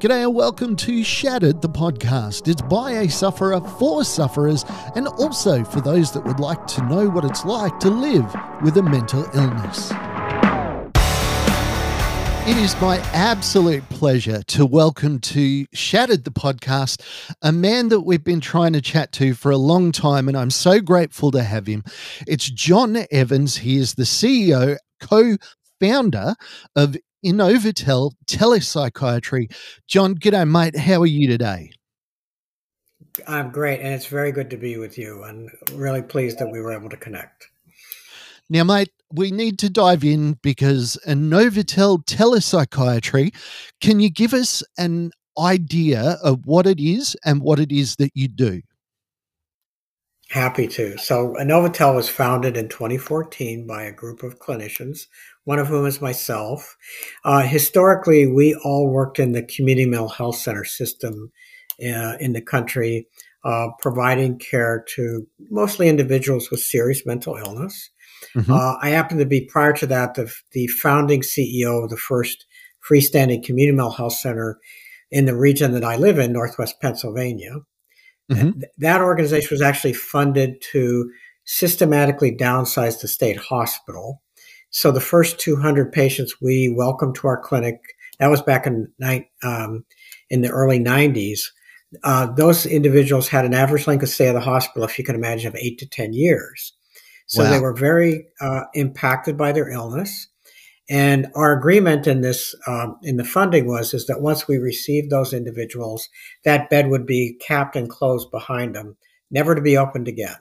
G'day and welcome to Shattered, the podcast. It's by a sufferer for sufferers and also for those that would like to know what it's like to live with a mental illness. It is my absolute pleasure to welcome to Shattered the podcast a man that we've been trying to chat to for a long time, and I'm so grateful to have him. It's John Evans. He is the CEO, co founder of Innovatel Telepsychiatry. John, g'day, mate. How are you today? I'm great, and it's very good to be with you, and really pleased that we were able to connect. Now, mate, we need to dive in because Innovatel Telepsychiatry. Can you give us an idea of what it is and what it is that you do? Happy to. So, Innovatel was founded in 2014 by a group of clinicians one of whom is myself. Uh, historically, we all worked in the community mental health center system uh, in the country, uh, providing care to mostly individuals with serious mental illness. Mm-hmm. Uh, I happen to be, prior to that, the, the founding CEO of the first freestanding community mental health center in the region that I live in, Northwest Pennsylvania. Mm-hmm. That organization was actually funded to systematically downsize the state hospital so the first 200 patients we welcomed to our clinic, that was back in um, in the early 90s. Uh, those individuals had an average length of stay at the hospital, if you can imagine, of eight to 10 years. So wow. they were very uh, impacted by their illness. And our agreement in this, um, in the funding was, is that once we received those individuals, that bed would be capped and closed behind them, never to be opened again.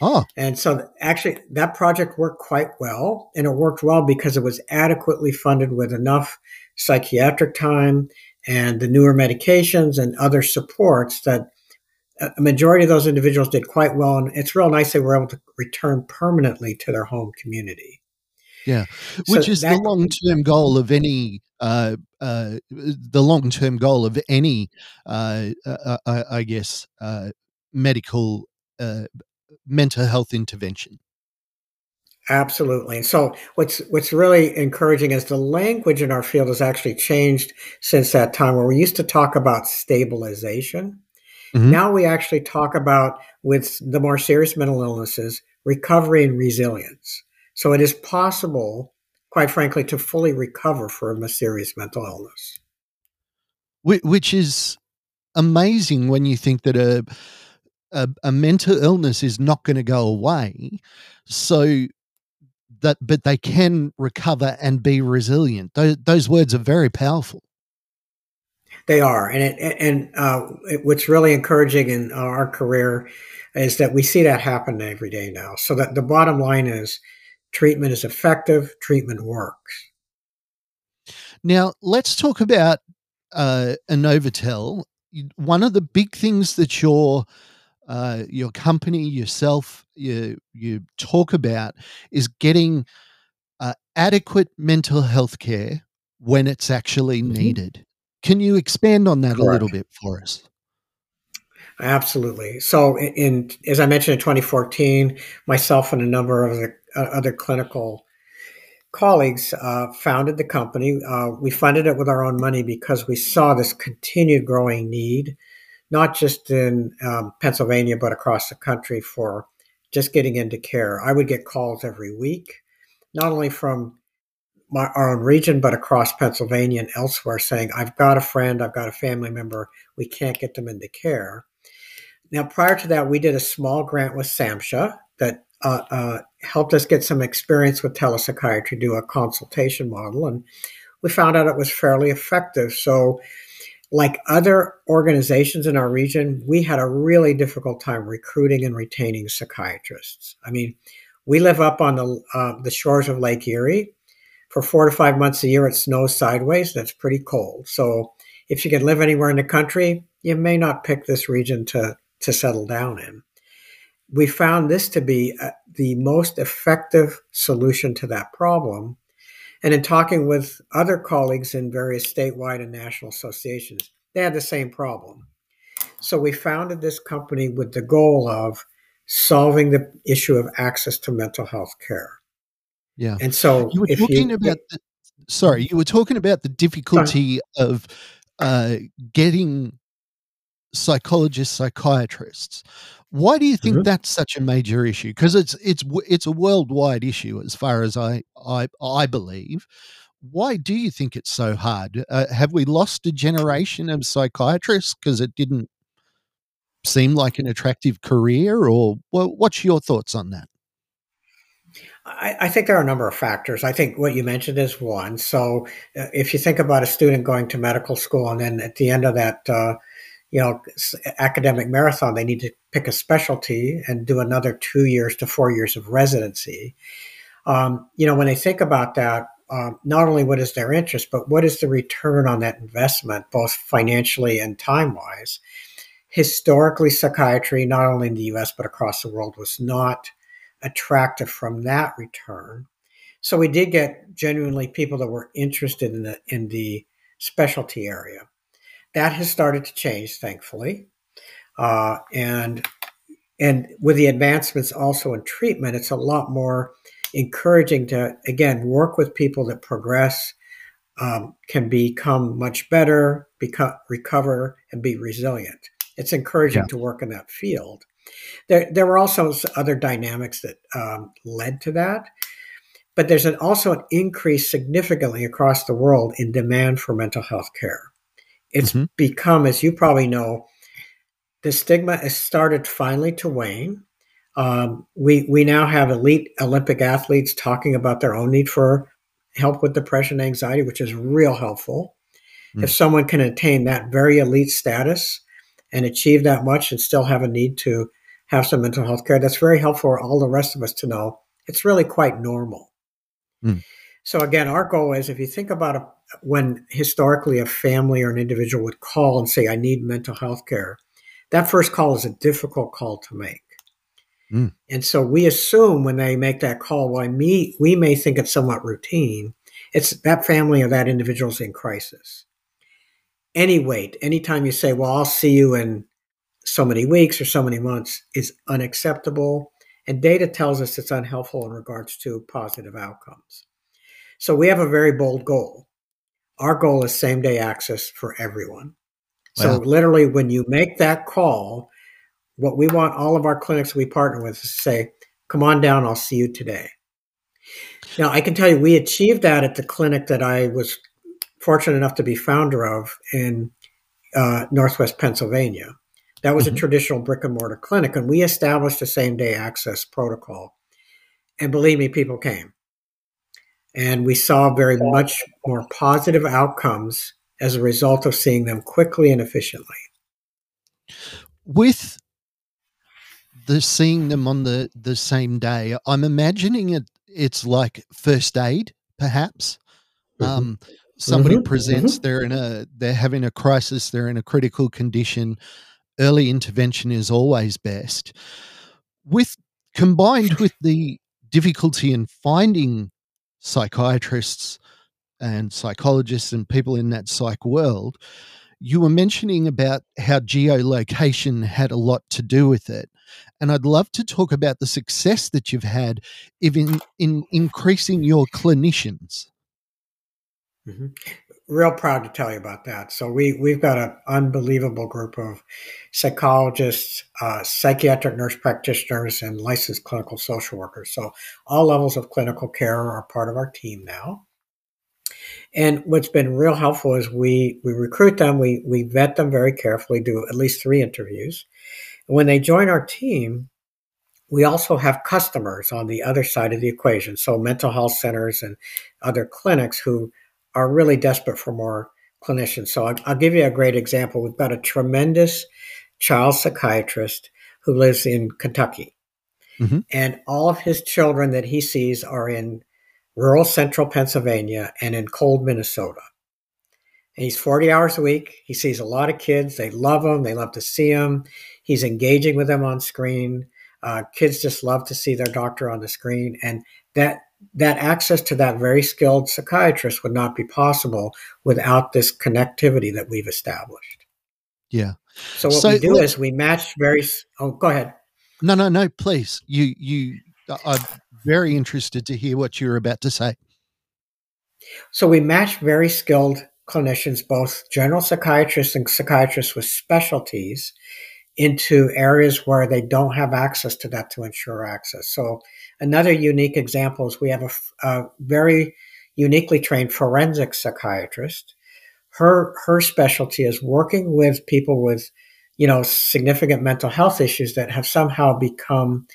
Oh. And so actually that project worked quite well. And it worked well because it was adequately funded with enough psychiatric time and the newer medications and other supports that a majority of those individuals did quite well. And it's real nice they were able to return permanently to their home community. Yeah, which so is that, the long term goal of any uh, uh, the long term goal of any, uh, uh, uh I guess, uh, medical mental health intervention. Absolutely. And So what's what's really encouraging is the language in our field has actually changed since that time where we used to talk about stabilization. Mm-hmm. Now we actually talk about with the more serious mental illnesses, recovery and resilience. So it is possible, quite frankly, to fully recover from a serious mental illness. Which is amazing when you think that a a, a mental illness is not going to go away. So that, but they can recover and be resilient. Those, those words are very powerful. They are, and it, and uh, it, what's really encouraging in our career is that we see that happen every day now. So that the bottom line is, treatment is effective. Treatment works. Now let's talk about uh, Innovatel. One of the big things that you're uh, your company, yourself, you you talk about is getting uh, adequate mental health care when it's actually mm-hmm. needed. Can you expand on that Correct. a little bit for us? Absolutely. So, in, in, as I mentioned in 2014, myself and a number of the, other clinical colleagues uh, founded the company. Uh, we funded it with our own money because we saw this continued growing need not just in um, Pennsylvania, but across the country for just getting into care. I would get calls every week, not only from my, our own region, but across Pennsylvania and elsewhere saying, I've got a friend, I've got a family member, we can't get them into care. Now, prior to that, we did a small grant with SAMHSA that uh, uh, helped us get some experience with telepsychiatry, do a consultation model, and we found out it was fairly effective. So like other organizations in our region, we had a really difficult time recruiting and retaining psychiatrists. I mean, we live up on the uh, the shores of Lake Erie. For four to five months a year, it snows sideways. That's pretty cold. So, if you can live anywhere in the country, you may not pick this region to to settle down in. We found this to be uh, the most effective solution to that problem and in talking with other colleagues in various statewide and national associations, they had the same problem. So we founded this company with the goal of solving the issue of access to mental health care. Yeah. And so you were talking you, about the, sorry, you were talking about the difficulty of uh, getting psychologists, psychiatrists. Why do you think mm-hmm. that's such a major issue? Because it's it's it's a worldwide issue, as far as I I I believe. Why do you think it's so hard? Uh, have we lost a generation of psychiatrists because it didn't seem like an attractive career, or well, what's your thoughts on that? I, I, think there are a number of factors. I think what you mentioned is one. So, uh, if you think about a student going to medical school and then at the end of that, uh, you know, academic marathon, they need to pick a specialty and do another two years to four years of residency. Um, you know, when they think about that, um, not only what is their interest, but what is the return on that investment, both financially and time wise. Historically, psychiatry, not only in the US, but across the world, was not attractive from that return. So we did get genuinely people that were interested in the in the specialty area. That has started to change, thankfully, uh, and and with the advancements also in treatment, it's a lot more encouraging to again work with people that progress, um, can become much better, become recover, and be resilient. It's encouraging yeah. to work in that field. There, there were also other dynamics that um, led to that, but there's an, also an increase significantly across the world in demand for mental health care. It's mm-hmm. become, as you probably know, the stigma has started finally to wane. Um, we we now have elite Olympic athletes talking about their own need for help with depression, and anxiety, which is real helpful. Mm. If someone can attain that very elite status and achieve that much and still have a need to have some mental health care. That's very helpful for all the rest of us to know it's really quite normal. Mm. So again, our goal is if you think about a, when historically a family or an individual would call and say, I need mental health care, that first call is a difficult call to make. Mm. And so we assume when they make that call, why me, we may think it's somewhat routine. It's that family or that individual is in crisis. Any wait, anytime you say, well, I'll see you in so many weeks or so many months is unacceptable. And data tells us it's unhelpful in regards to positive outcomes. So we have a very bold goal. Our goal is same day access for everyone. So wow. literally, when you make that call, what we want all of our clinics we partner with is to say, come on down, I'll see you today. Now, I can tell you, we achieved that at the clinic that I was fortunate enough to be founder of in uh, Northwest Pennsylvania. That was mm-hmm. a traditional brick and mortar clinic, and we established a same day access protocol. And believe me, people came. And we saw very much more positive outcomes as a result of seeing them quickly and efficiently. With the seeing them on the, the same day, I'm imagining it it's like first aid, perhaps. Mm-hmm. Um, somebody mm-hmm. presents, mm-hmm. they're in a they're having a crisis, they're in a critical condition early intervention is always best. With combined with the difficulty in finding psychiatrists and psychologists and people in that psych world, you were mentioning about how geolocation had a lot to do with it. And I'd love to talk about the success that you've had in, in increasing your clinicians. Mm-hmm real proud to tell you about that. So we we've got an unbelievable group of psychologists, uh, psychiatric nurse practitioners, and licensed clinical social workers. So all levels of clinical care are part of our team now. And what's been real helpful is we we recruit them, we we vet them very carefully, do at least three interviews. When they join our team, we also have customers on the other side of the equation. So mental health centers and other clinics who are really desperate for more clinicians. So I'll, I'll give you a great example. We've got a tremendous child psychiatrist who lives in Kentucky. Mm-hmm. And all of his children that he sees are in rural central Pennsylvania and in cold Minnesota. And he's 40 hours a week. He sees a lot of kids. They love him. They love to see him. He's engaging with them on screen. Uh, kids just love to see their doctor on the screen. And that that access to that very skilled psychiatrist would not be possible without this connectivity that we've established. Yeah. So what so, we do is we match very. Oh, go ahead. No, no, no. Please, you, you. I'm very interested to hear what you're about to say. So we match very skilled clinicians, both general psychiatrists and psychiatrists with specialties, into areas where they don't have access to that to ensure access. So, another unique example is we have a, a very uniquely trained forensic psychiatrist. Her her specialty is working with people with, you know, significant mental health issues that have somehow become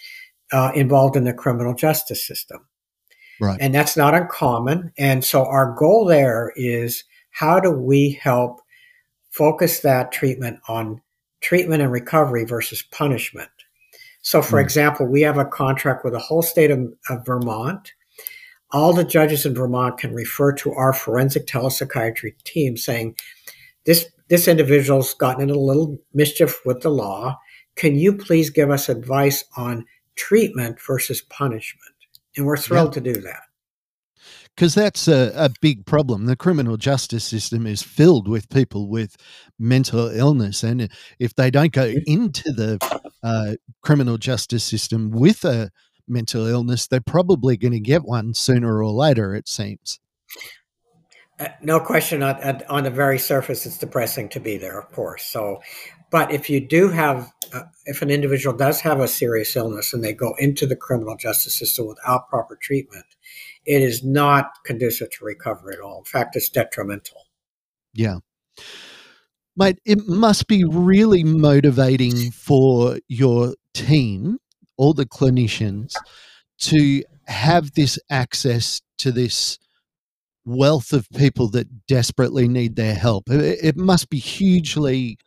uh, involved in the criminal justice system. Right. And that's not uncommon. And so our goal there is how do we help focus that treatment on treatment and recovery versus punishment? So, for mm. example, we have a contract with the whole state of, of, Vermont. All the judges in Vermont can refer to our forensic telepsychiatry team saying, this, this individual's gotten into a little mischief with the law. Can you please give us advice on treatment versus punishment? And we're thrilled yep. to do that. Because that's a, a big problem. The criminal justice system is filled with people with mental illness. And if they don't go into the uh, criminal justice system with a mental illness, they're probably going to get one sooner or later, it seems. Uh, no question on, on the very surface, it's depressing to be there, of course. So, but if you do have, uh, if an individual does have a serious illness and they go into the criminal justice system without proper treatment, it is not conducive to recovery at all. In fact, it's detrimental. Yeah. Mate, it must be really motivating for your team, all the clinicians, to have this access to this wealth of people that desperately need their help. It, it must be hugely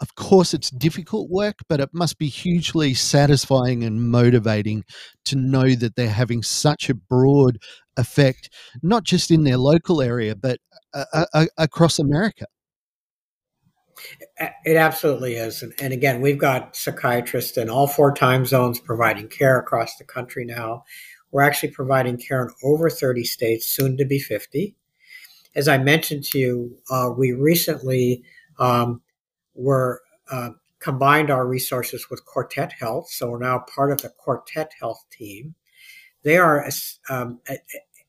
of course, it's difficult work, but it must be hugely satisfying and motivating to know that they're having such a broad effect, not just in their local area, but uh, uh, across America. It absolutely is. And, and, again, we've got psychiatrists in all four time zones providing care across the country now. We're actually providing care in over 30 states, soon to be 50. As I mentioned to you, uh, we recently um, we're uh, combined our resources with Quartet Health, so we're now part of the Quartet Health team. They are um,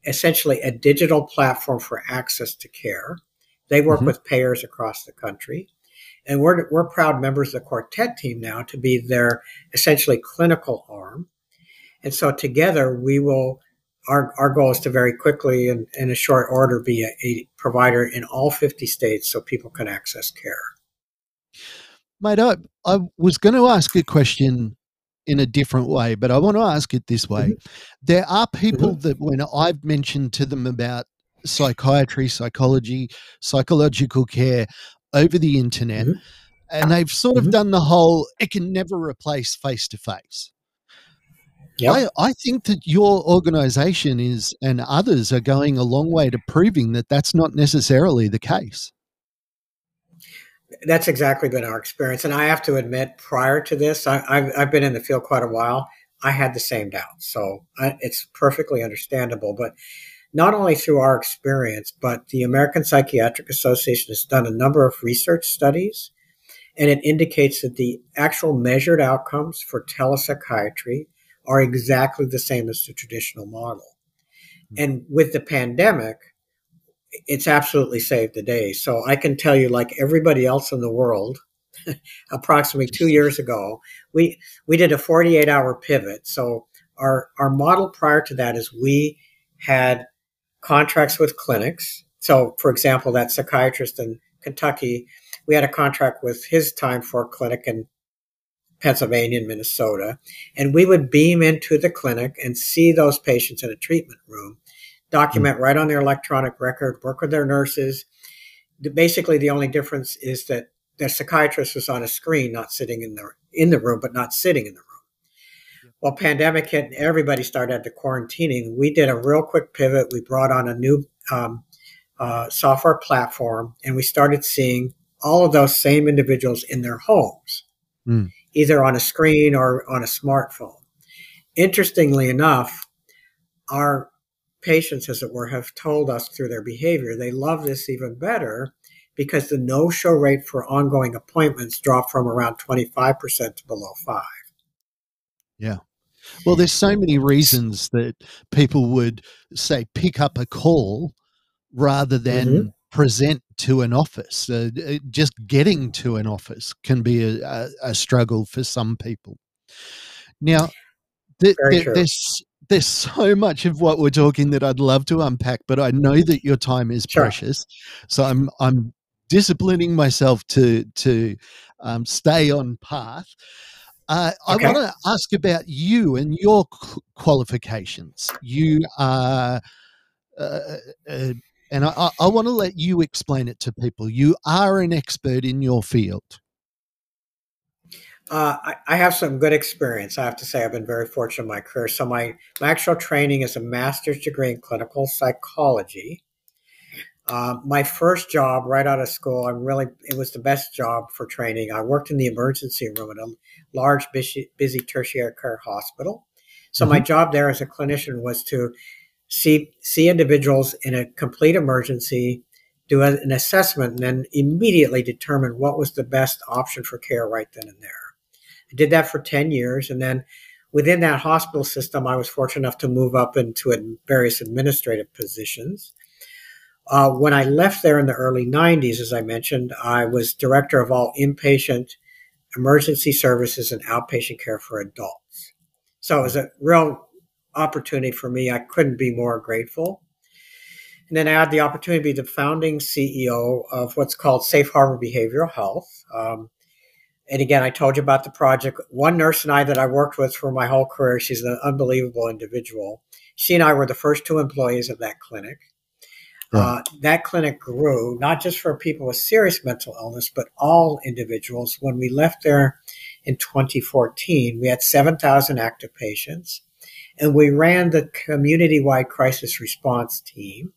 essentially a digital platform for access to care. They work mm-hmm. with payers across the country. And we're, we're proud members of the Quartet team now to be their essentially clinical arm. And so together we will, our, our goal is to very quickly and in a short order be a, a provider in all 50 states so people can access care. Mate, I, I was going to ask a question in a different way, but I want to ask it this way. Mm-hmm. There are people mm-hmm. that, when I've mentioned to them about psychiatry, psychology, psychological care over the internet, mm-hmm. and they've sort of mm-hmm. done the whole, it can never replace face to face. I, I think that your organization is and others are going a long way to proving that that's not necessarily the case that's exactly been our experience. And I have to admit, prior to this, I, have I've been in the field quite a while. I had the same doubts. So I, it's perfectly understandable. But not only through our experience, but the American Psychiatric Association has done a number of research studies, and it indicates that the actual measured outcomes for telepsychiatry are exactly the same as the traditional model. Hmm. And with the pandemic, it's absolutely saved the day. So I can tell you, like everybody else in the world, approximately two years ago, we we did a 48 hour pivot. So our our model prior to that is we had contracts with clinics. So, for example, that psychiatrist in Kentucky, we had a contract with his time for clinic in Pennsylvania and Minnesota, and we would beam into the clinic and see those patients in a treatment room document right on their electronic record, work with their nurses. Basically, the only difference is that the psychiatrist was on a screen, not sitting in the in the room, but not sitting in the room. Well, pandemic hit, and everybody started to quarantining. We did a real quick pivot. We brought on a new um, uh, software platform, and we started seeing all of those same individuals in their homes, mm. either on a screen or on a smartphone. Interestingly enough, our patients, as it were, have told us through their behavior they love this even better because the no show rate for ongoing appointments dropped from around 25% to below 5 Yeah. Well, there's so many reasons that people would say pick up a call rather than mm-hmm. present to an office. Uh, uh, just getting to an office can be a, a, a struggle for some people. Now, th- th- there's there's so much of what we're talking that I'd love to unpack, but I know that your time is sure. precious, so I'm I'm disciplining myself to to um, stay on path. Uh, okay. I want to ask about you and your qualifications. You are, uh, uh, uh, and I, I want to let you explain it to people. You are an expert in your field. Uh, I, I, have some good experience. I have to say, I've been very fortunate in my career. So my, my actual training is a master's degree in clinical psychology. Uh, my first job right out of school, I'm really it was the best job for training. I worked in the emergency room at a large, busy, busy tertiary care hospital. So mm-hmm. my job there as a clinician was to see see individuals in a complete emergency, do an assessment, and then immediately determine what was the best option for care right then and there. I did that for 10 years. And then within that hospital system, I was fortunate enough to move up into various administrative positions. Uh, when I left there in the early 90s, as I mentioned, I was director of all inpatient emergency services and outpatient care for adults. So it was a real opportunity for me. I couldn't be more grateful. And then I had the opportunity to be the founding CEO of what's called Safe Harbor Behavioral Health. Um, and again, I told you about the project. One nurse and I that I worked with for my whole career, she's an unbelievable individual. She and I were the first two employees of that clinic. Uh, that clinic grew not just for people with serious mental illness, but all individuals. When we left there in 2014, we had 7,000 active patients, and we ran the community wide crisis response team,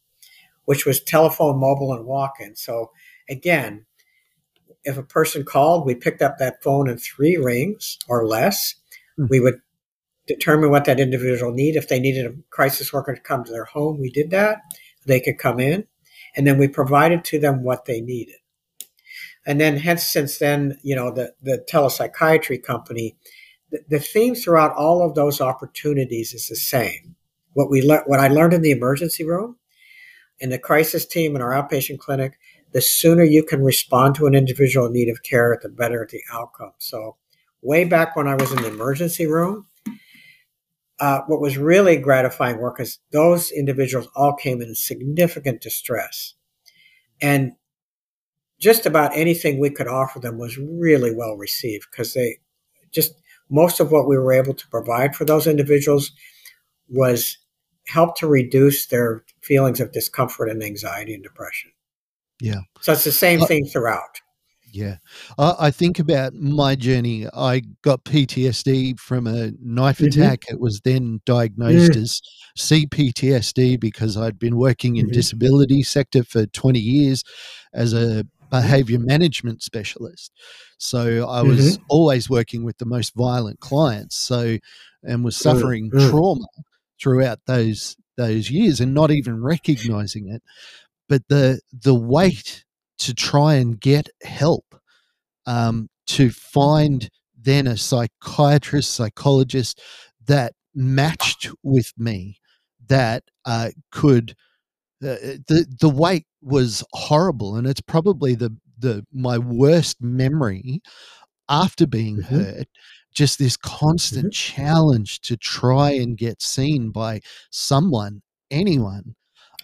which was telephone, mobile, and walk in. So, again, if a person called, we picked up that phone in three rings or less. Mm-hmm. We would determine what that individual needed. If they needed a crisis worker to come to their home, we did that. They could come in, and then we provided to them what they needed. And then, hence, since then, you know, the the telepsychiatry company, the, the theme throughout all of those opportunities is the same. What we le- what I learned in the emergency room, in the crisis team, in our outpatient clinic, the sooner you can respond to an individual need of care, the better the outcome. So, way back when I was in the emergency room, uh, what was really gratifying work is those individuals all came in significant distress. And just about anything we could offer them was really well received because they just most of what we were able to provide for those individuals was help to reduce their feelings of discomfort and anxiety and depression. Yeah. So it's the same uh, thing throughout. Yeah. I, I, think about my journey. I got PTSD from a knife mm-hmm. attack. It was then diagnosed mm. as CPTSD because I'd been working in mm-hmm. disability sector for 20 years as a behavior management specialist. So I was mm-hmm. always working with the most violent clients. So and was suffering mm-hmm. trauma throughout those those years and not even recognizing it but the the wait to try and get help um, to find then a psychiatrist psychologist that matched with me that uh, could uh, the the wait was horrible and it's probably the the my worst memory after being mm-hmm. hurt just this constant mm-hmm. challenge to try and get seen by someone anyone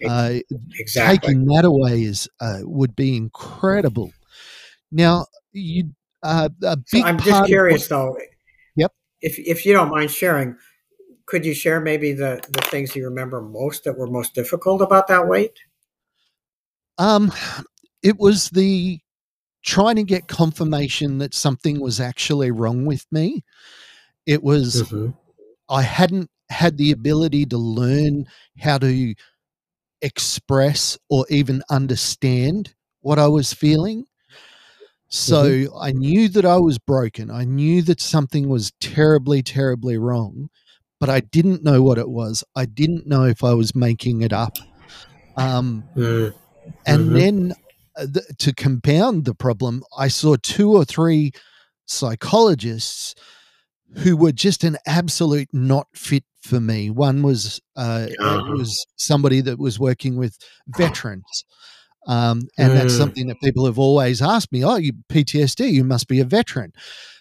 uh, exactly. Taking that away is uh, would be incredible. Now, you uh, a big. So I'm just curious, what, though. Yep. If if you don't mind sharing, could you share maybe the the things you remember most that were most difficult about that wait? Um, it was the trying to get confirmation that something was actually wrong with me. It was mm-hmm. I hadn't had the ability to learn how to express or even understand what I was feeling. So mm-hmm. I knew that I was broken. I knew that something was terribly, terribly wrong, but I didn't know what it was. I didn't know if I was making it up. Um, mm-hmm. And then uh, th- to compound the problem, I saw two or three psychologists who were just an absolute not fit for me. One was uh, uh-huh. was somebody that was working with veterans, Um, and mm. that's something that people have always asked me. Oh, you PTSD, you must be a veteran.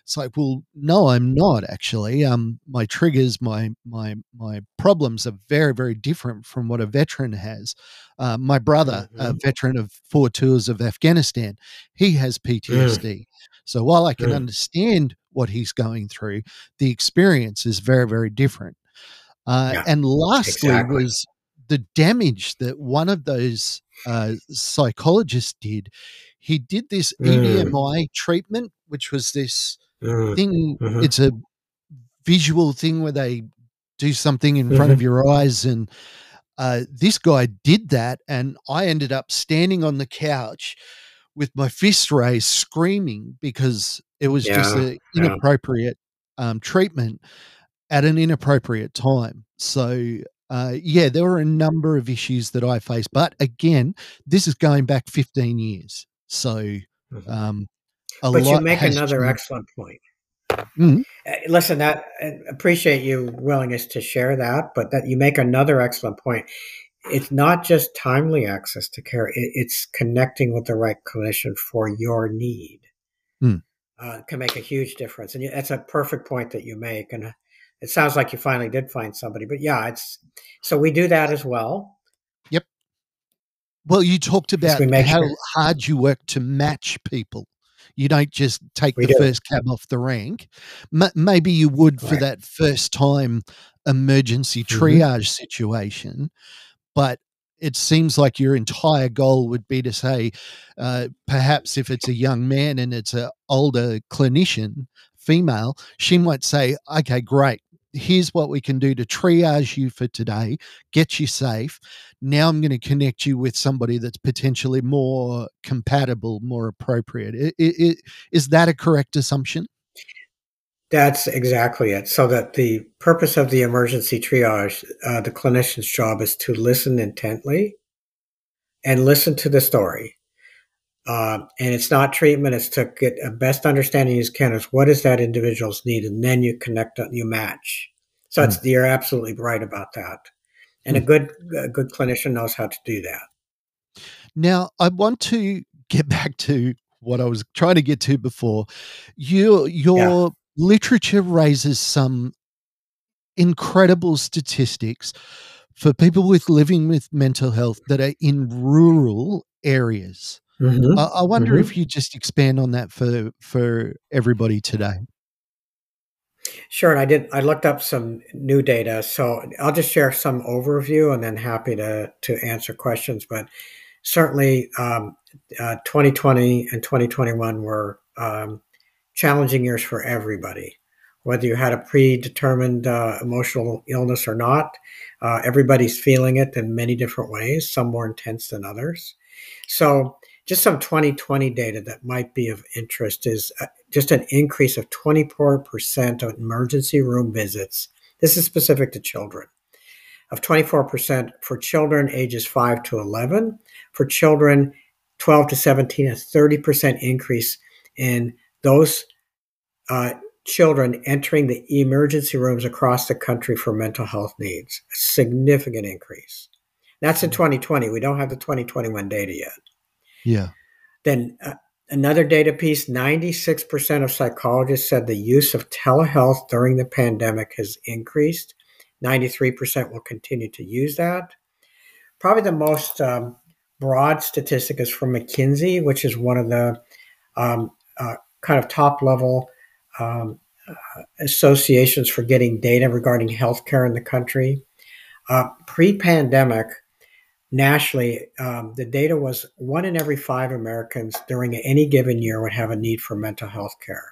It's like, well, no, I'm not actually. Um, my triggers, my my my problems are very very different from what a veteran has. Uh, my brother, mm-hmm. a veteran of four tours of Afghanistan, he has PTSD. Mm. So while I can mm. understand what he's going through, the experience is very very different. Uh, yeah, and lastly exactly. was the damage that one of those uh, psychologists did. He did this mm. EDMI treatment, which was this mm-hmm. thing. Mm-hmm. It's a visual thing where they do something in mm-hmm. front of mm-hmm. your eyes, and uh, this guy did that, and I ended up standing on the couch with my fist raised, screaming because it was yeah, just an inappropriate yeah. um, treatment at an inappropriate time. So uh, yeah, there were a number of issues that I faced, but again, this is going back 15 years. So mm-hmm. um, but you make another excellent point. Mm-hmm. Listen, that appreciate you willingness to share that, but that you make another excellent point. It's not just timely access to care; it's connecting with the right clinician for your need. Mm. Uh, can make a huge difference, and that's a perfect point that you make. And uh, it sounds like you finally did find somebody, but yeah, it's so we do that as well. Yep. Well, you talked about how sure. hard you work to match people. You don't just take we the do. first cab off the rank. M- maybe you would for that first time emergency mm-hmm. triage mm-hmm. situation, but it seems like your entire goal would be to say, uh, perhaps if it's a young man and it's an older clinician, female, she might say, okay, great here's what we can do to triage you for today, get you safe. Now I'm going to connect you with somebody that's potentially more compatible, more appropriate. Is that a correct assumption? That's exactly it. So that the purpose of the emergency triage, uh, the clinician's job is to listen intently and listen to the story. Uh, and it's not treatment; it's to get a best understanding as can is what is that individual's need, and then you connect, you match. So mm. it's you're absolutely right about that, and mm. a hmm. good a good clinician knows how to do that. Now, I want to get back to what I was trying to get to before. Your your yeah. Literature raises some incredible statistics for people with living with mental health that are in rural areas. Mm-hmm. I, I, wonder mm-hmm. if you just expand on that for for everybody today. Sure, and I did. I looked up some new data, so I'll just share some overview, and then happy to to answer questions. But certainly, um, uh, 2020 and 2021 were um, challenging years for everybody, whether you had a predetermined uh, emotional illness or not. Uh, everybody's feeling it in many different ways, some more intense than others. So just some 2020 data that might be of interest is uh, just an increase of 24% of emergency room visits. This is specific to children. Of 24% for children ages 5 to 11. For children 12 to 17, a 30% increase in those uh, children entering the emergency rooms across the country for mental health needs. A significant increase. That's in 2020. We don't have the 2021 data yet. Yeah. Then uh, another data piece 96% of psychologists said the use of telehealth during the pandemic has increased. 93% will continue to use that. Probably the most um, broad statistic is from McKinsey, which is one of the um, uh, kind of top level um, uh, associations for getting data regarding healthcare in the country. Uh, Pre pandemic, nationally, um, the data was one in every five Americans during any given year would have a need for mental health care.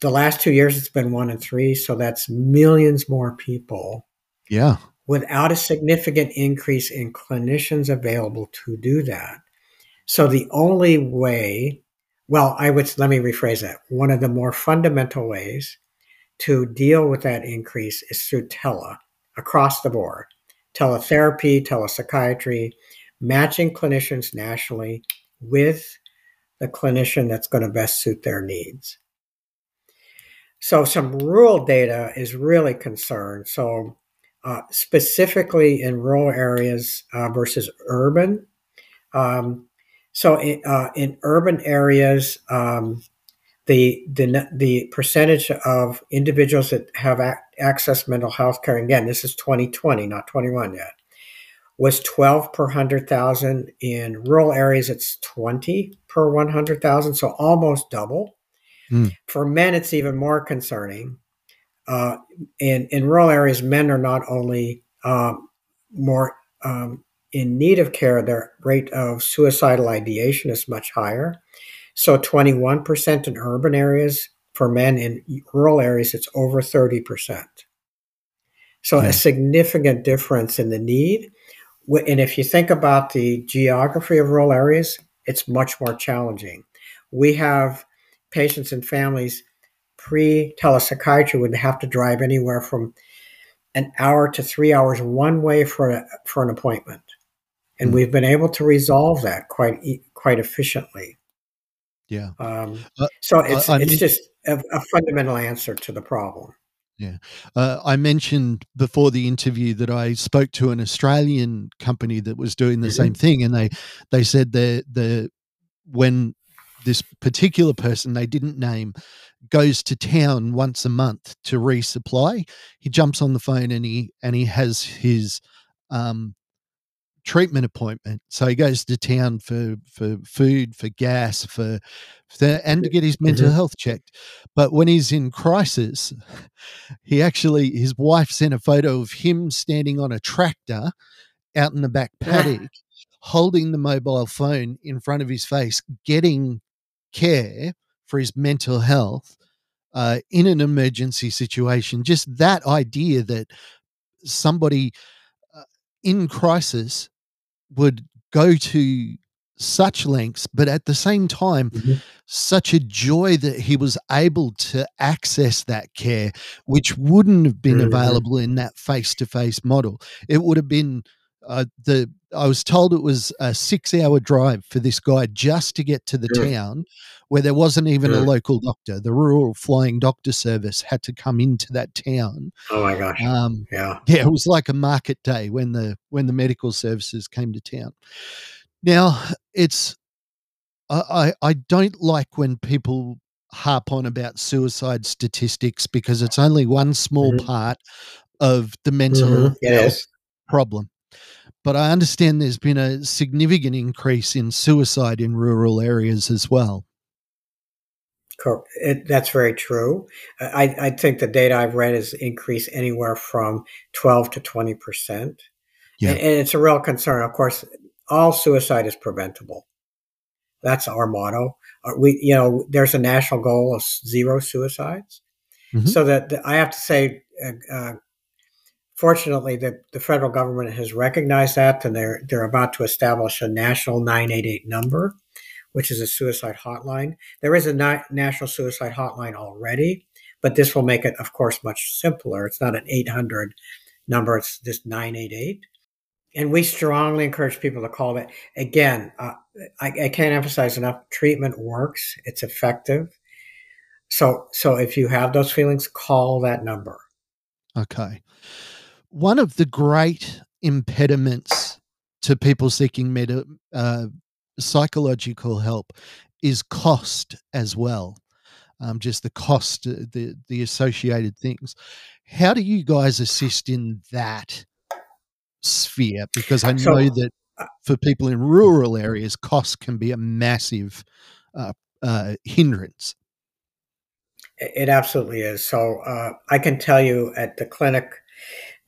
The last two years, it's been one in three, so that's millions more people. Yeah. Without a significant increase in clinicians available to do that. So the only way, well, I would let me rephrase that. One of the more fundamental ways to deal with that increase is through tele across the board teletherapy, telepsychiatry, matching clinicians nationally with the clinician that's going to best suit their needs. So, some rural data is really concerned. So, uh, specifically in rural areas uh, versus urban, Um, so in, uh, in urban areas, um, the, the the percentage of individuals that have ac- access mental health care again this is 2020 not 21 yet was 12 per 100,000 in rural areas it's 20 per 100,000 so almost double. Mm. for men it's even more concerning. Uh, in in rural areas men are not only um, more um, in need of care their rate of suicidal ideation is much higher so 21% in urban areas for men in rural areas, it's over 30%. So yeah. a hmm. significant difference in the need. And if you think about the geography of rural areas, it's much more challenging. We have patients and families pre telepsychiatry would have to drive anywhere from an hour to three hours one way for a, for an appointment, and mm-hmm. we've been able to resolve that quite quite efficiently. Yeah. Um, uh, so it's I, it's just a, a, fundamental answer to the problem. Yeah. Uh, I mentioned before the interview that I spoke to an Australian company that was doing the mm-hmm. same thing, and they they said that the when this particular person they didn't name goes to town once a month to resupply, he jumps on the phone and he and he has his um, treatment appointment. So he goes to town for for food, for gas, for, for and to get his mental mm-hmm. health checked. But when he's in crisis, he actually his wife sent a photo of him standing on a tractor out in the back paddock, holding the mobile phone in front of his face, getting care for his mental health uh, in an emergency situation. Just that idea that somebody uh, in crisis would go to such lengths, but at the same time, mm-hmm. such a joy that he was able to access that care, which wouldn't have been mm-hmm. available in that face to face model. It would have been uh, the I was told it was a six hour drive for this guy just to get to the sure. town where there wasn't even sure. a local doctor. The rural flying doctor service had to come into that town. Oh my gosh. Um, yeah. Yeah. It was like a market day when the, when the medical services came to town. Now it's, I, I don't like when people harp on about suicide statistics because it's only one small mm-hmm. part of the mental mm-hmm. health problem but I understand there's been a significant increase in suicide in rural areas as well. It, that's very true. I, I, think the data I've read has increased anywhere from 12 to 20 percent. Yeah. And, and, it's a real concern. Of course, all suicide is preventable. That's our motto. Uh, we, you know, there's a national goal of zero suicides. Mm-hmm. So that I have to say, uh, uh, fortunately, the, the federal government has recognized that, and they're they're about to establish a national 988 number, which is a suicide hotline. There is a na- national suicide hotline already, but this will make it, of course, much simpler. It's not an 800 number; it's just 988. And we strongly encourage people to call it. Again, uh, I, I can't emphasize enough: treatment works; it's effective. So, so if you have those feelings, call that number. Okay one of the great impediments to people seeking meta, uh, psychological help is cost as well. Um, just the cost, uh, the the associated things. How do you guys assist in that sphere? Because I know so, that uh for people in rural areas, cost can be a massive uh, uh, hindrance. It absolutely is. So uh, I can tell you at the clinic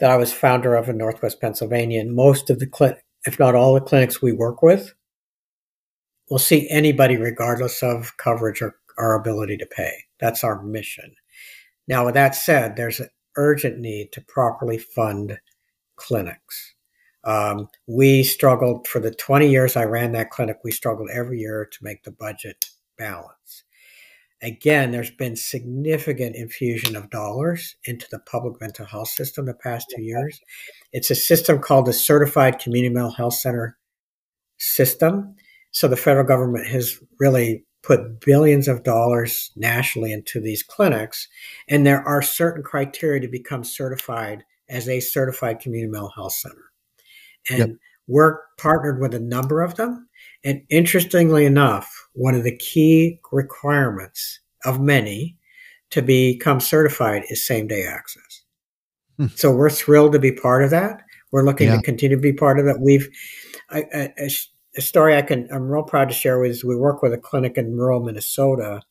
that I was founder of in Northwest Pennsylvania. And most of the if not all the clinics we work with, will see anybody regardless of coverage or our ability to pay. That's our mission. Now, with that said, there's an urgent need to properly fund clinics. Um, we struggled for the 20 years I ran that clinic, we struggled every year to make the budget balance. Again, there's been significant infusion of dollars into the public mental health system the past two years. It's a system called the Certified Community Mental Health Center system. So the federal government has really put billions of dollars nationally into these clinics, and there are certain criteria to become certified as a certified community mental health center. And yep. We're partnered with a number of them. And interestingly enough, one of the key requirements of many to become certified is same day access. Hmm. So we're thrilled to be part of that. We're looking yeah. to continue to be part of it. We've a, a, a, story I can I'm real proud to share is we work with a clinic in rural Minnesota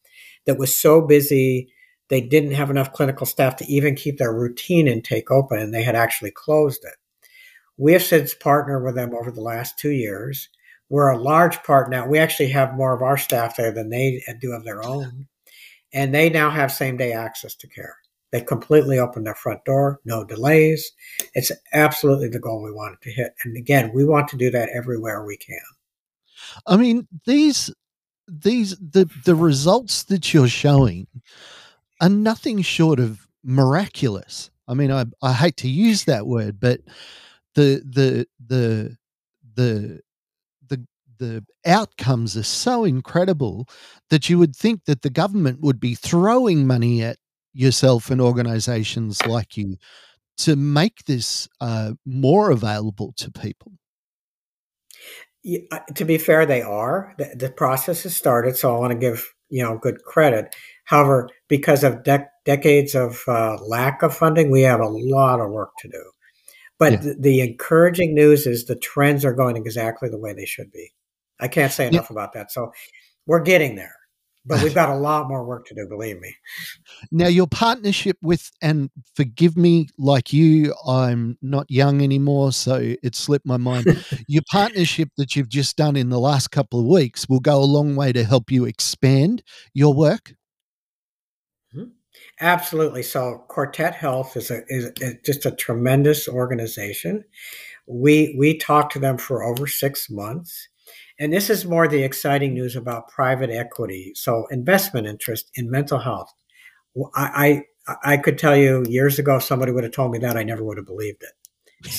that was so busy they didn't have enough clinical staff to even keep their routine intake open, and they had actually closed it. We have since partnered with them over the last two years. We're a large part now. We actually have more of our staff there than they uh, do of their own. And they now have same day access to care. They completely open their front door, no delays. It's absolutely the goal we wanted to hit. And again, we want to do that everywhere we can. I mean, these these the the results that you're showing are nothing short of miraculous. I mean, I I hate to use that word, but the the the the the outcomes are so incredible that you would think that the government would be throwing money at yourself and organizations like you to make this uh, more available to people? Yeah, to be fair, they are. The, the, process has started, so I want to give you know good credit. However, because of de- decades of uh, lack of funding, we have a lot of work to do. But yeah. the, the, encouraging news is the trends are going exactly the way they should be. I can't say enough yeah. about that. So we're getting there but we've got a lot more work to do believe me now your partnership with and forgive me like you i'm not young anymore so it slipped my mind your partnership that you've just done in the last couple of weeks will go a long way to help you expand your work mm-hmm. absolutely so quartet health is a is, is just a tremendous organization we we talked to them for over six months and this is more the exciting news about private equity. So investment interest in mental health. I, I, I could tell you years ago, somebody would have told me that, I never would have believed it.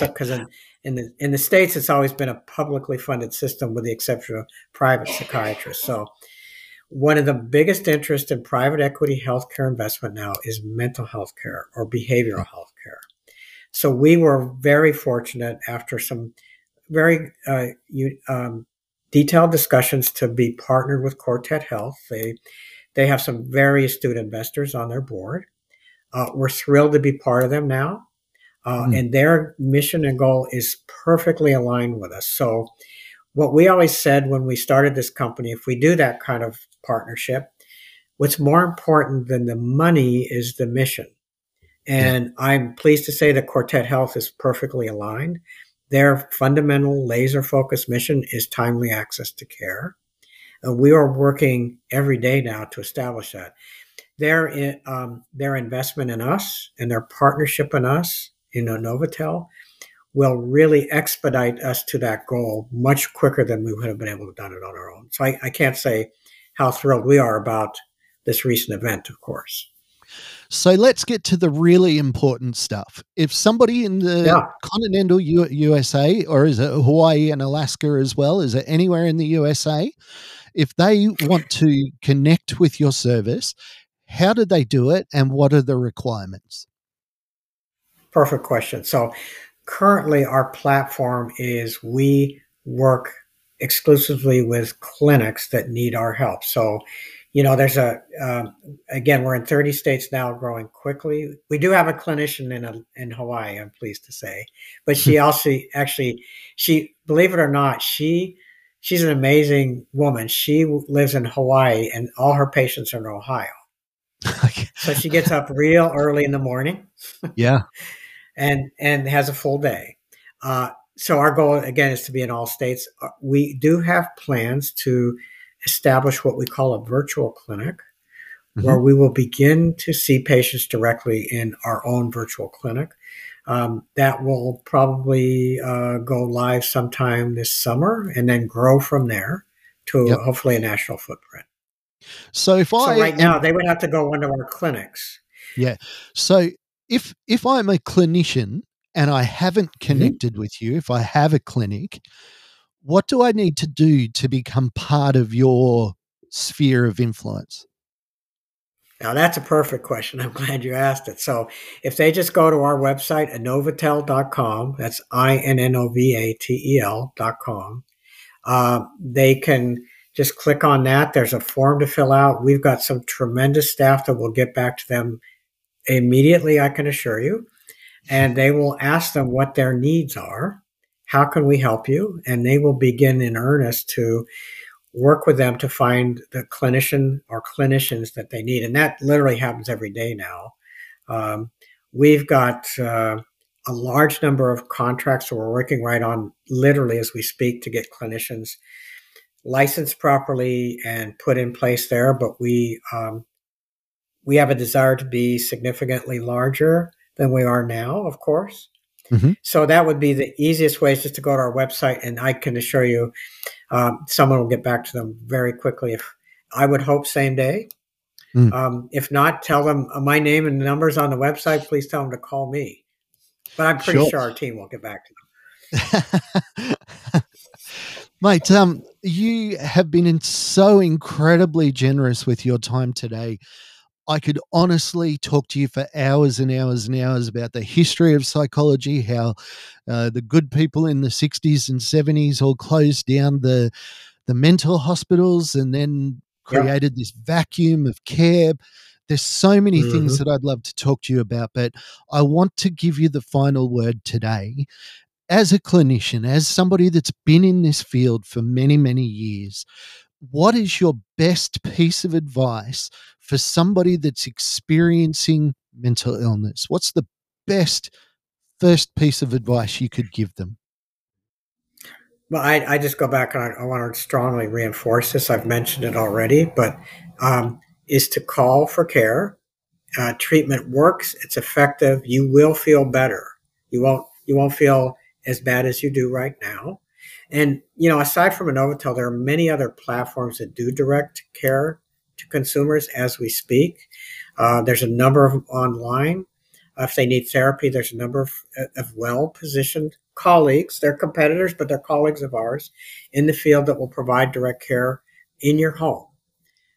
Because in, in the in the states, it's always been a publicly funded system, with the exception of private psychiatrists. So, one of the biggest interests in private equity healthcare investment now is mental health care or behavioral health care. So, we were very fortunate after some very uh, you, um, detailed discussions to be partnered with Quartet Health. They they have some very astute investors on their board. Uh, we're thrilled to be part of them now, uh, mm. and their mission and goal is perfectly aligned with us. So, what we always said when we started this company, if we do that kind of partnership, what's more important than the money is the mission. And yeah. I'm pleased to say that Quartet Health is perfectly aligned. Their fundamental laser focused mission is timely access to care. And we are working every day now to establish that. Their, um, their investment in us and their partnership in us, Innovatel, will really expedite us to that goal much quicker than we would have been able to done it on our own. So I, I can't say how thrilled we are about this recent event, of course. So let's get to the really important stuff. If somebody in the yeah. continental U- USA, or is it Hawaii and Alaska as well? Is it anywhere in the USA? If they want to connect with your service, how do they do it and what are the requirements? Perfect question. So currently, our platform is we work exclusively with clinics that need our help. So you know, there's a um, again, we're in 30 states now, growing quickly. We do have a clinician in a, in Hawaii. I'm pleased to say, but she also actually she believe it or not, she she's an amazing woman. She lives in Hawaii, and all her patients are in Ohio. so she gets up real early in the morning. yeah, and and has a full day. Uh, so our goal again is to be in all states. Uh, we do have plans to establish what we call a virtual clinic, mm-hmm. where we will begin to see patients directly in our own virtual clinic. Um, that will probably uh, go live sometime this summer and then grow from there to yep. hopefully a national footprint. So if I so right now they would have to go into our clinics. Yeah. So if if I'm a clinician and I haven't mm-hmm. connected mm-hmm. with you, if I have a clinic, what do I need to do to become part of your sphere of influence? Now, that's a perfect question. I'm glad you asked it. So, if they just go to our website, innovatel.com, that's I N N O V A T E L.com, uh, they can just click on that. There's a form to fill out. We've got some tremendous staff that will get back to them immediately, I can assure you. And they will ask them what their needs are. How can we help you? And they will begin in earnest to work with them to find the clinician or clinicians that they need. And that literally happens every day now. Um, we've got uh, a large number of contracts that we're working right on literally as we speak to get clinicians licensed properly and put in place there. But we, um, we have a desire to be significantly larger than we are now, of course. Mm-hmm. So that would be the easiest way is just to go to our website, and I can assure you, um, someone will get back to them very quickly. If I would hope same day. Mm. Um, if not, tell them my name and numbers on the website. Please tell them to call me. But I'm pretty sure, sure our team will get back to them. Mate, um, you have been so incredibly generous with your time today. I could honestly talk to you for hours and hours and hours about the history of psychology, how uh, the good people in the 60s and 70s all closed down the the mental hospitals and then created this vacuum of care. There's so many mm-hmm. things that I'd love to talk to you about, but I want to give you the final word today. As a clinician, as somebody that's been in this field for many, many years, what is your best piece of advice for somebody that's experiencing mental illness? What's the best first piece of advice you could give them? Well, I, I just go back and I, I, want to strongly reinforce this. I've mentioned it already, but um, is to call for care. Uh, treatment works. It's effective. You will feel better. You won't. You won't feel as bad as you do right now. And, you know, aside from Innovatel, there are many other platforms that do direct care to consumers as we speak. Uh, there's a number of online. Uh, if they need therapy, there's a number of, of well positioned colleagues. They're competitors, but they're colleagues of ours in the field that will provide direct care in your home.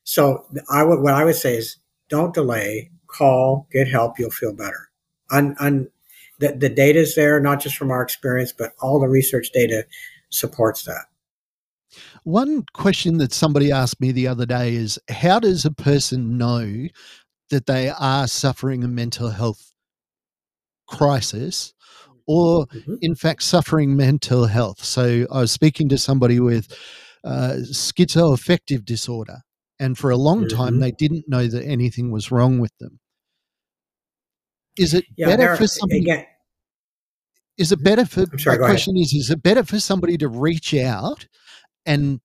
So I would, what I would say is don't delay, call, get help. You'll feel better. The, the data is there, not just from our experience, but all the research data supports that. One question that somebody asked me the other day is how does a person know that they are suffering a mental health crisis or, mm-hmm. in fact, suffering mental health? So I was speaking to somebody with uh, schizoaffective disorder, and for a long mm-hmm. time they didn't know that anything was wrong with them. Is it yeah, better for somebody? Again, is it better for sorry, my question ahead. is is it better for somebody to reach out and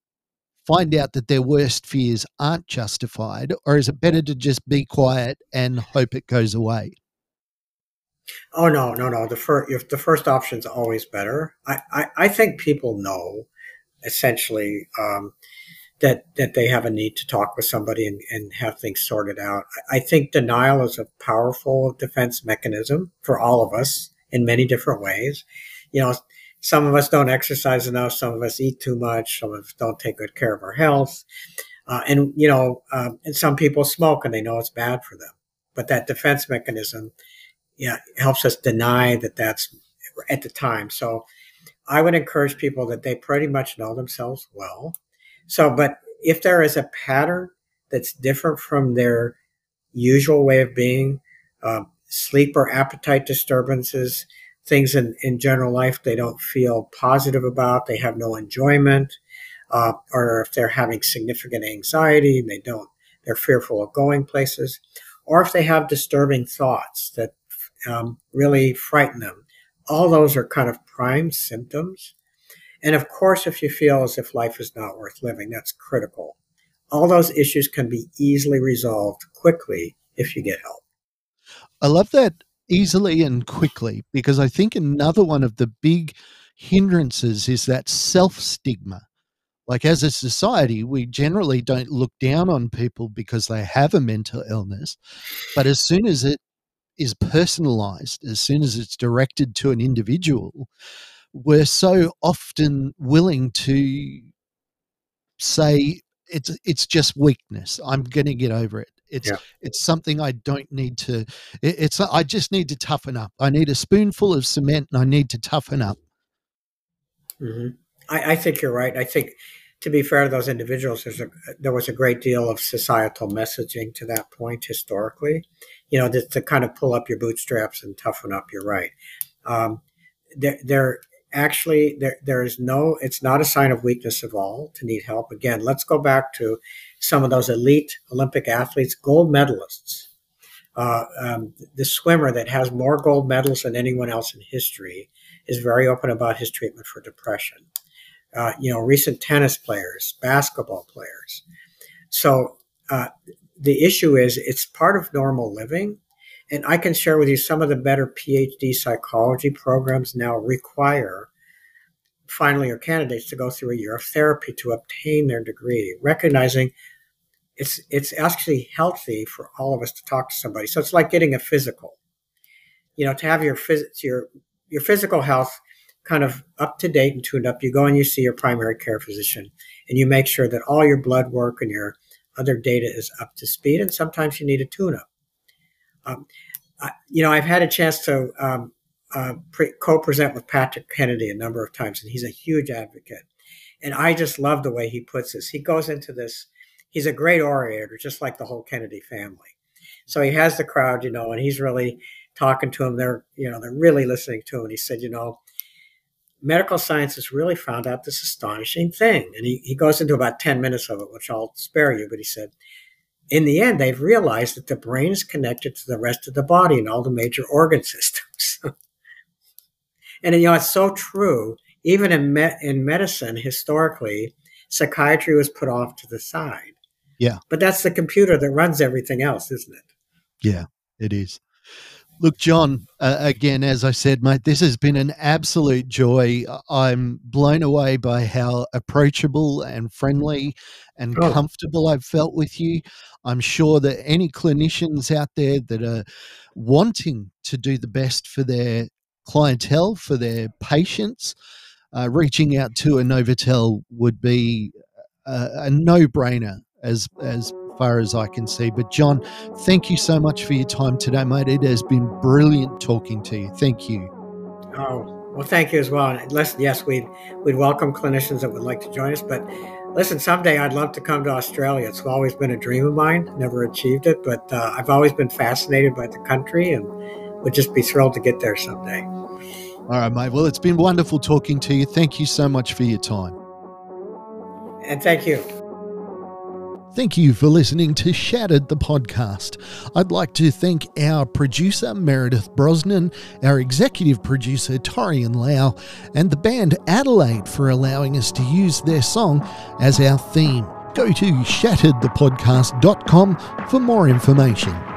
find out that their worst fears aren't justified or is it better to just be quiet and hope it goes away? Oh no no no the first the first option is always better I, I, I think people know essentially um, that that they have a need to talk with somebody and, and have things sorted out. I think denial is a powerful defense mechanism for all of us in many different ways. You know, some of us don't exercise enough. Some of us eat too much. Some of us don't take good care of our health. Uh, and, you know, um, and some people smoke and they know it's bad for them. But that defense mechanism, yeah, helps us deny that that's at the time. So I would encourage people that they pretty much know themselves well. So, but if there is a pattern that's different from their usual way of being, um, sleep or appetite disturbances, things in, in general life they don't feel positive about, they have no enjoyment, uh, or if they're having significant anxiety and they don't, they're fearful of going places, or if they have disturbing thoughts that um, really frighten them. All those are kind of prime symptoms. And of course, if you feel as if life is not worth living, that's critical. All those issues can be easily resolved quickly if you get help. I love that easily and quickly because I think another one of the big hindrances is that self stigma. Like, as a society, we generally don't look down on people because they have a mental illness. But as soon as it is personalized, as soon as it's directed to an individual, we're so often willing to say it's it's just weakness. I'm going to get over it. It's yeah. it's something I don't need to. It, it's I just need to toughen up. I need a spoonful of cement, and I need to toughen up. Mm-hmm. I, I think you're right. I think to be fair to those individuals, there's a, there was a great deal of societal messaging to that point historically. You know, to, to kind of pull up your bootstraps and toughen up. You're right. Um, there, there actually there, there is no. It's not a sign of weakness at all to need help. Again, let's go back to some of those elite Olympic athletes, gold medalists. Uh, um, the swimmer that has more gold medals than anyone else in history is very open about his treatment for depression uh, you know, recent tennis players, basketball players. So uh, the issue is it's part of normal living. And I can share with you some of the better PhD psychology programs now require finally your candidates to go through a year of therapy to obtain their degree, recognizing it's it's actually healthy for all of us to talk to somebody. So it's like getting a physical. You know, to have your phys- your your physical health kind of up to date and tuned up, you go and you see your primary care physician and you make sure that all your blood work and your other data is up to speed. And sometimes you need a tune up. Um, you know, I've had a chance to um, uh, pre- co-present with Patrick Kennedy a number of times, and he's a huge advocate. And I just love the way he puts this. He goes into this. He's a great orator, just like the whole Kennedy family. So he has the crowd, you know, and he's really talking to them. They're, you know, they're really listening to him. And he said, you know, medical science has really found out this astonishing thing. And he, he goes into about 10 minutes of it, which I'll spare you, but he said, in the end, they've realized that the brain is connected to the rest of the body and all the major organ systems. and you know, it's so true. Even in me- in medicine, historically, psychiatry was put off to the side. Yeah, but that's the computer that runs everything else, isn't it? Yeah, it is. Look, John, uh, again, as I said, mate, this has been an absolute joy. I'm blown away by how approachable and friendly and oh. comfortable I've felt with you. I'm sure that any clinicians out there that are wanting to do the best for their clientele, for their patients, uh, reaching out to Innovatel would be a, a no brainer as, as far as I can see. But, John, thank you so much for your time today, mate. It has been brilliant talking to you. Thank you. Oh, well, thank you as well. Listen, yes, we'd, we'd welcome clinicians that would like to join us. But listen, someday I'd love to come to Australia. It's always been a dream of mine, never achieved it, but uh, I've always been fascinated by the country and would just be thrilled to get there someday. All right, mate. Well, it's been wonderful talking to you. Thank you so much for your time. And thank you. Thank you for listening to Shattered the podcast. I'd like to thank our producer, Meredith Brosnan, our executive producer, Torian Lau, and the band Adelaide for allowing us to use their song as our theme. Go to shatteredthepodcast.com for more information.